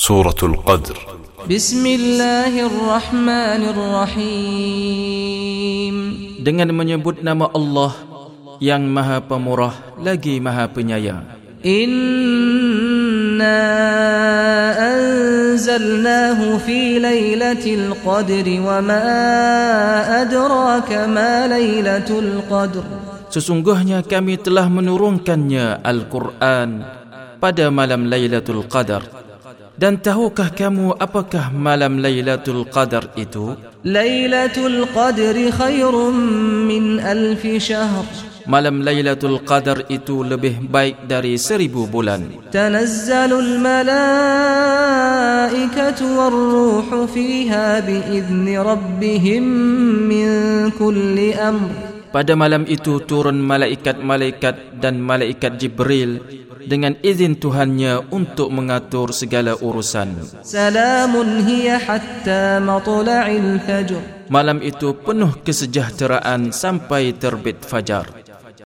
سورة القدر بسم الله الرحمن الرحيم dengan menyebut nama Allah yang Maha Pemurah lagi Maha Penyayang. إنا أنزلناه في ليلة القدر وما أدراك ما ليلة القدر Sesungguhnya kami telah menurunkannya Al-Quran pada malam Lailatul Qadar. Dan tahukah kamu apakah malam Lailatul Qadar itu? ليلة القدر خير من ألف شهر Malam Lailatul Qadar itu lebih baik dari seribu bulan. تنزل الملائكة والروح فيها بإذن ربهم من كل أمر Pada malam itu turun malaikat-malaikat dan malaikat Jibril dengan izin Tuhannya untuk mengatur segala urusan. Salamun hiya hatta matla'il fajr. Malam itu penuh kesejahteraan sampai terbit fajar.